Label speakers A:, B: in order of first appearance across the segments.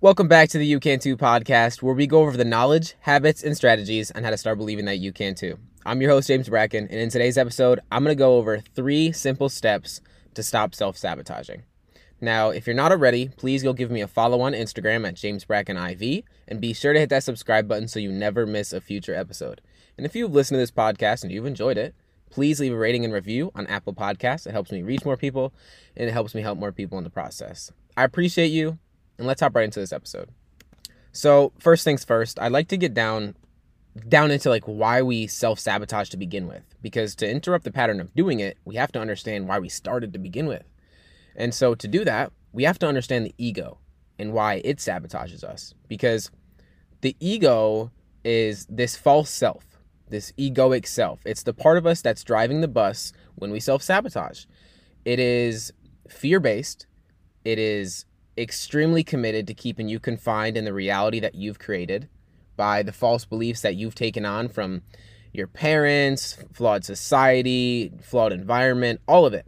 A: Welcome back to the You Can Too podcast, where we go over the knowledge, habits, and strategies on how to start believing that you can too. I'm your host, James Bracken, and in today's episode, I'm going to go over three simple steps to stop self sabotaging. Now, if you're not already, please go give me a follow on Instagram at James Bracken and be sure to hit that subscribe button so you never miss a future episode. And if you've listened to this podcast and you've enjoyed it, please leave a rating and review on Apple Podcasts. It helps me reach more people, and it helps me help more people in the process. I appreciate you and let's hop right into this episode. So, first things first, I'd like to get down down into like why we self-sabotage to begin with because to interrupt the pattern of doing it, we have to understand why we started to begin with. And so to do that, we have to understand the ego and why it sabotages us because the ego is this false self, this egoic self. It's the part of us that's driving the bus when we self sabotage. It is fear based, it is extremely committed to keeping you confined in the reality that you've created by the false beliefs that you've taken on from your parents, flawed society, flawed environment, all of it.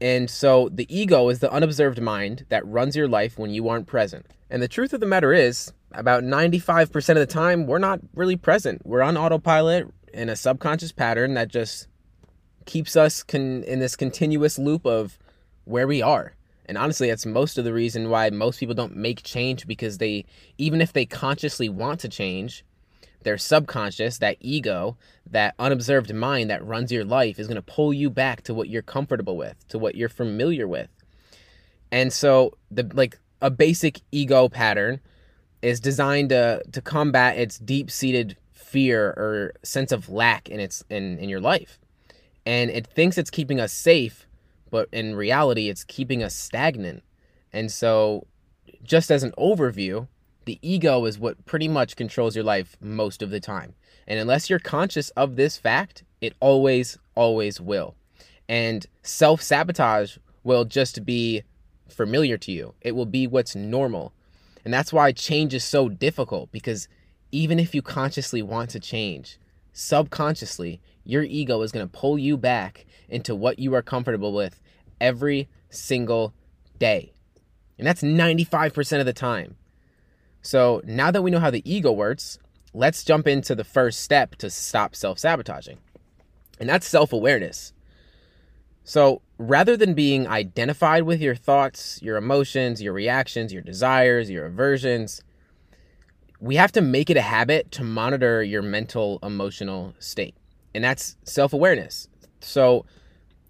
A: And so the ego is the unobserved mind that runs your life when you aren't present. And the truth of the matter is, about 95% of the time, we're not really present. We're on autopilot in a subconscious pattern that just keeps us con- in this continuous loop of where we are. And honestly, that's most of the reason why most people don't make change because they, even if they consciously want to change, their subconscious, that ego, that unobserved mind that runs your life is going to pull you back to what you're comfortable with, to what you're familiar with. And so, the like a basic ego pattern is designed to to combat its deep-seated fear or sense of lack in its in in your life. And it thinks it's keeping us safe but in reality, it's keeping us stagnant. And so, just as an overview, the ego is what pretty much controls your life most of the time. And unless you're conscious of this fact, it always, always will. And self sabotage will just be familiar to you, it will be what's normal. And that's why change is so difficult because even if you consciously want to change, subconsciously, your ego is going to pull you back into what you are comfortable with every single day. And that's 95% of the time. So now that we know how the ego works, let's jump into the first step to stop self sabotaging. And that's self awareness. So rather than being identified with your thoughts, your emotions, your reactions, your desires, your aversions, we have to make it a habit to monitor your mental emotional state. And that's self awareness. So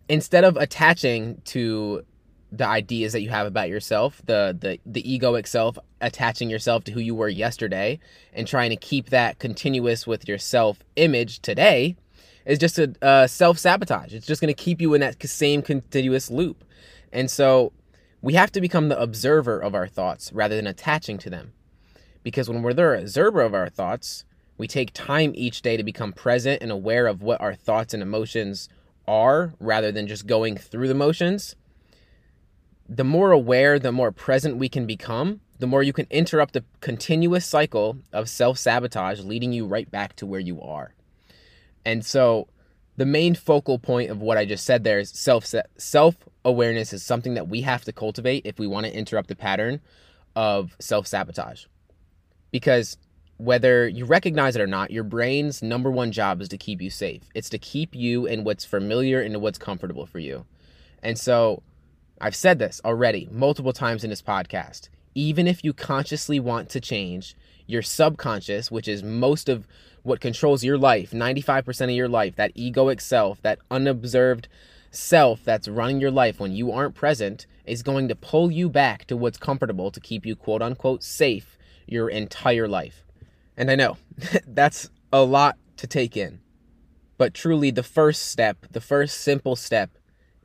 A: instead of attaching to the ideas that you have about yourself, the the the egoic self attaching yourself to who you were yesterday and trying to keep that continuous with your self image today is just a uh, self sabotage. It's just going to keep you in that same continuous loop. And so we have to become the observer of our thoughts rather than attaching to them. Because when we're the observer of our thoughts, we take time each day to become present and aware of what our thoughts and emotions are rather than just going through the motions, the more aware, the more present we can become, the more you can interrupt the continuous cycle of self sabotage, leading you right back to where you are. And so, the main focal point of what I just said there is self self awareness is something that we have to cultivate if we want to interrupt the pattern of self sabotage. Because whether you recognize it or not, your brain's number one job is to keep you safe. It's to keep you in what's familiar and what's comfortable for you. And so I've said this already multiple times in this podcast. Even if you consciously want to change, your subconscious, which is most of what controls your life, 95% of your life, that egoic self, that unobserved self that's running your life when you aren't present, is going to pull you back to what's comfortable to keep you quote unquote safe your entire life. And I know that's a lot to take in. But truly, the first step, the first simple step,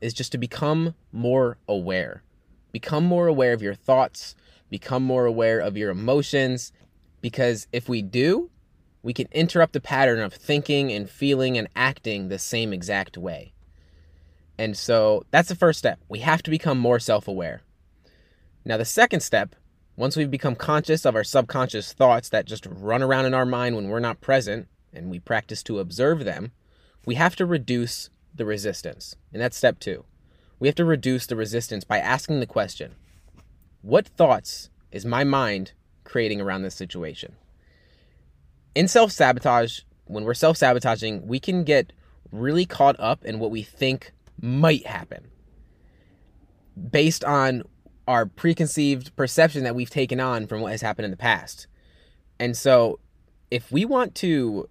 A: is just to become more aware. Become more aware of your thoughts, become more aware of your emotions, because if we do, we can interrupt the pattern of thinking and feeling and acting the same exact way. And so that's the first step. We have to become more self aware. Now, the second step once we've become conscious of our subconscious thoughts that just run around in our mind when we're not present, and we practice to observe them, we have to reduce the resistance. And that's step two. We have to reduce the resistance by asking the question What thoughts is my mind creating around this situation? In self sabotage, when we're self sabotaging, we can get really caught up in what we think might happen based on our preconceived perception that we've taken on from what has happened in the past. And so, if we want to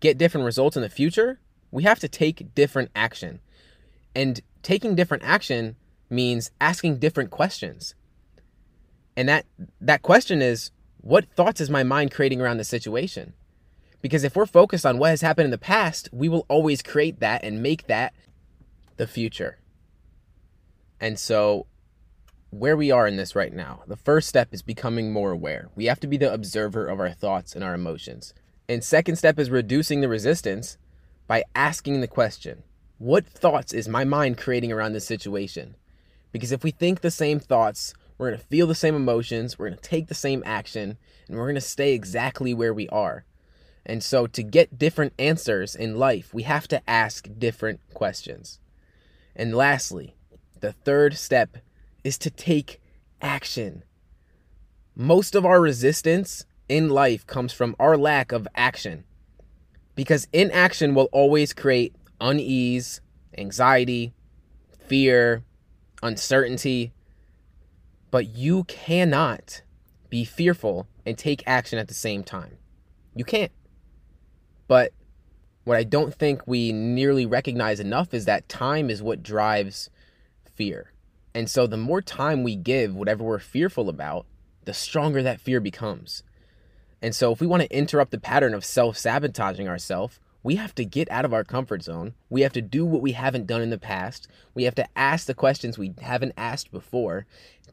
A: get different results in the future, we have to take different action. And taking different action means asking different questions. And that that question is what thoughts is my mind creating around the situation? Because if we're focused on what has happened in the past, we will always create that and make that the future. And so, where we are in this right now, the first step is becoming more aware. We have to be the observer of our thoughts and our emotions. And second step is reducing the resistance by asking the question, what thoughts is my mind creating around this situation? Because if we think the same thoughts, we're going to feel the same emotions, we're going to take the same action, and we're going to stay exactly where we are. And so, to get different answers in life, we have to ask different questions. And lastly, the third step is to take action. Most of our resistance in life comes from our lack of action. Because inaction will always create unease, anxiety, fear, uncertainty. But you cannot be fearful and take action at the same time. You can't. But what I don't think we nearly recognize enough is that time is what drives fear. And so the more time we give whatever we're fearful about, the stronger that fear becomes. And so if we want to interrupt the pattern of self-sabotaging ourselves, we have to get out of our comfort zone. We have to do what we haven't done in the past. We have to ask the questions we haven't asked before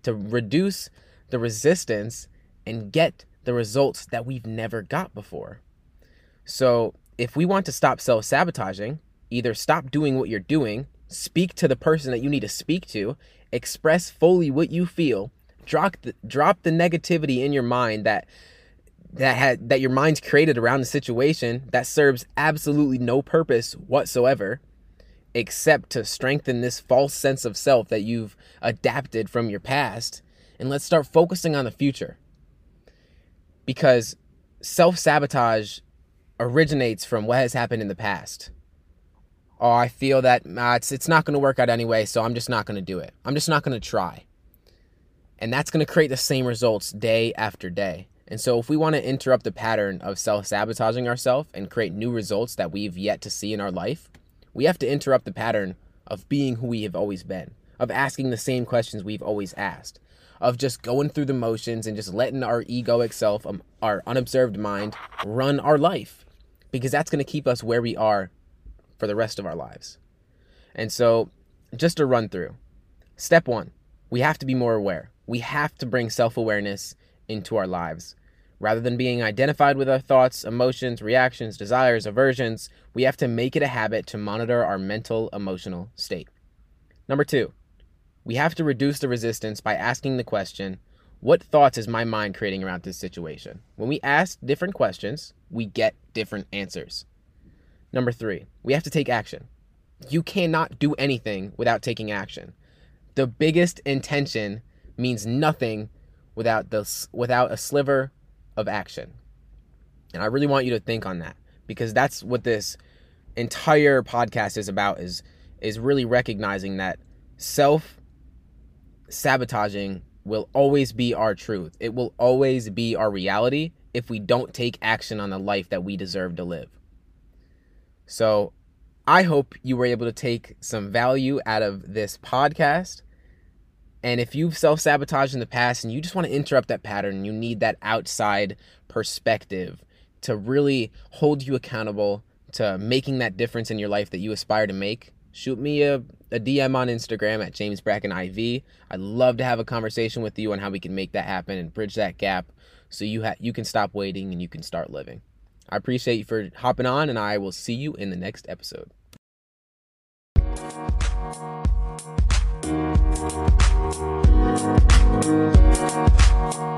A: to reduce the resistance and get the results that we've never got before. So, if we want to stop self sabotaging, either stop doing what you're doing, speak to the person that you need to speak to, express fully what you feel, drop the, drop the negativity in your mind that that had that your mind's created around the situation that serves absolutely no purpose whatsoever except to strengthen this false sense of self that you've adapted from your past and let's start focusing on the future because self-sabotage originates from what has happened in the past. Oh, I feel that uh, it's it's not going to work out anyway, so I'm just not going to do it. I'm just not going to try. And that's going to create the same results day after day. And so if we want to interrupt the pattern of self-sabotaging ourselves and create new results that we've yet to see in our life, we have to interrupt the pattern of being who we have always been, of asking the same questions we've always asked, of just going through the motions and just letting our egoic self, um, our unobserved mind, run our life because that's going to keep us where we are for the rest of our lives. And so, just a run through. Step one, we have to be more aware. We have to bring self awareness into our lives. Rather than being identified with our thoughts, emotions, reactions, desires, aversions, we have to make it a habit to monitor our mental, emotional state. Number two, we have to reduce the resistance by asking the question what thoughts is my mind creating around this situation? When we ask different questions, we get different answers. Number three, we have to take action. You cannot do anything without taking action. The biggest intention means nothing without the without a sliver of action. And I really want you to think on that because that's what this entire podcast is about is is really recognizing that self sabotaging will always be our truth. It will always be our reality if we don't take action on the life that we deserve to live. So, I hope you were able to take some value out of this podcast. And if you've self sabotaged in the past and you just want to interrupt that pattern, you need that outside perspective to really hold you accountable to making that difference in your life that you aspire to make, shoot me a, a DM on Instagram at James Bracken IV. I'd love to have a conversation with you on how we can make that happen and bridge that gap so you ha- you can stop waiting and you can start living. I appreciate you for hopping on and I will see you in the next episode. Thank you.